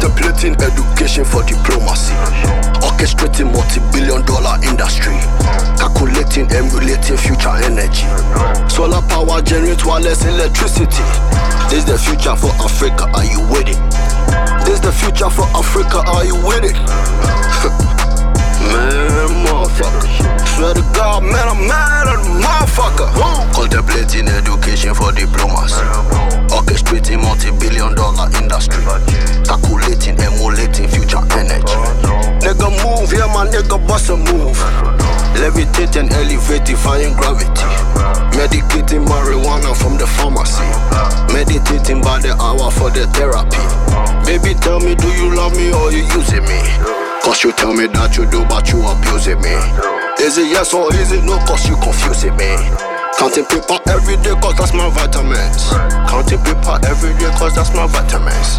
education for diplomacy. Orchestrating multi-billion dollar industry. Calculating, emulating future energy. Solar power generate wireless electricity. This is the future for Africa, are you with it? This the future for Africa, are you with it? Contemplating education for diplomas. Orchestrating multi-billion dollar industry. Calculating, emulating future energy. Nigga move, yeah, my nigga bust a move. Levitating, elevate, defying gravity. Medicating marijuana from the pharmacy. Meditating by the hour for the therapy. Baby, tell me, do you love me or you using me? Cause you tell me that you do, but you abusing me. Is it yes or is it no? Cause you confusing me. Counting paper every day, cause that's my vitamins. Counting paper every day, cause that's my vitamins.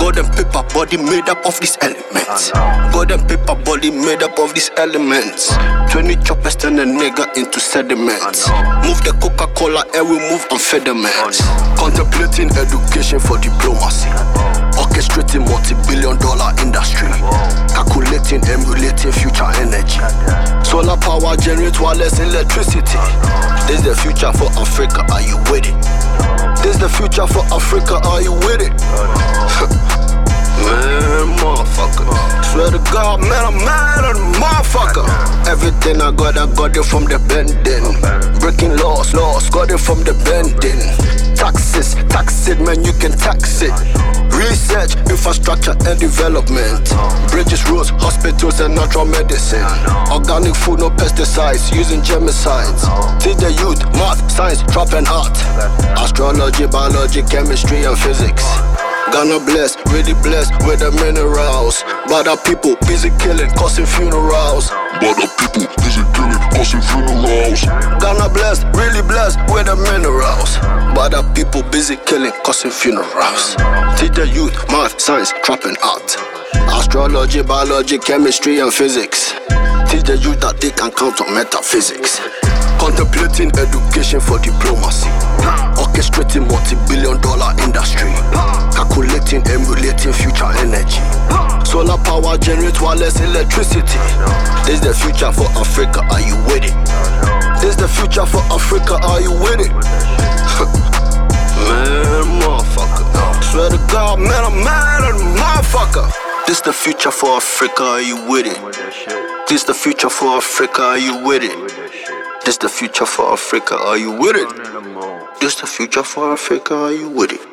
Golden paper body made up of these elements. Golden paper body made up of these elements. 20 choppers turn a nigga into sediments. Move the Coca Cola and we move amphetamines. Contemplating education for diplomacy. Orchestrating multi billion dollar industry. Calculating, emulating future energy. Solar power generate wireless electricity. This the future for Africa, are you with it? This is the future for Africa, are you with it? man, motherfucker. Swear to God, man, I'm mad at the motherfucker. Everything I got, I got it from the bending. Breaking laws, laws, got it from the bending. Taxes, tax it, man, you can tax it. Research, infrastructure, and development. Bridges, roads, hospitals, and natural medicine. Organic food, no pesticides, using germicides. Teach the youth math, science, trap, and art. Astrology, biology, chemistry, and physics. Ghana blessed, really blessed with the minerals. But our people busy killing, causing funerals. But the people busy killing, causing funerals. Ghana blessed, really blessed with the minerals. Our people busy killing, causing funerals. Teach the youth math, science, trapping art. Astrology, biology, chemistry, and physics. Teach the youth that they can count on metaphysics. Contemplating education for diplomacy. Orchestrating multi-billion dollar industry. Calculating, emulating future energy. Solar power generate wireless electricity. This is the future for Africa, are you with it? This the future for Africa, are you with it? Man, motherfucker. Swear to God, man, I'm mad at the motherfucker. This the future for Africa, are you with it? This the future for Africa, are you with it? This the future for Africa, are you with it? This the future for Africa, are you with it?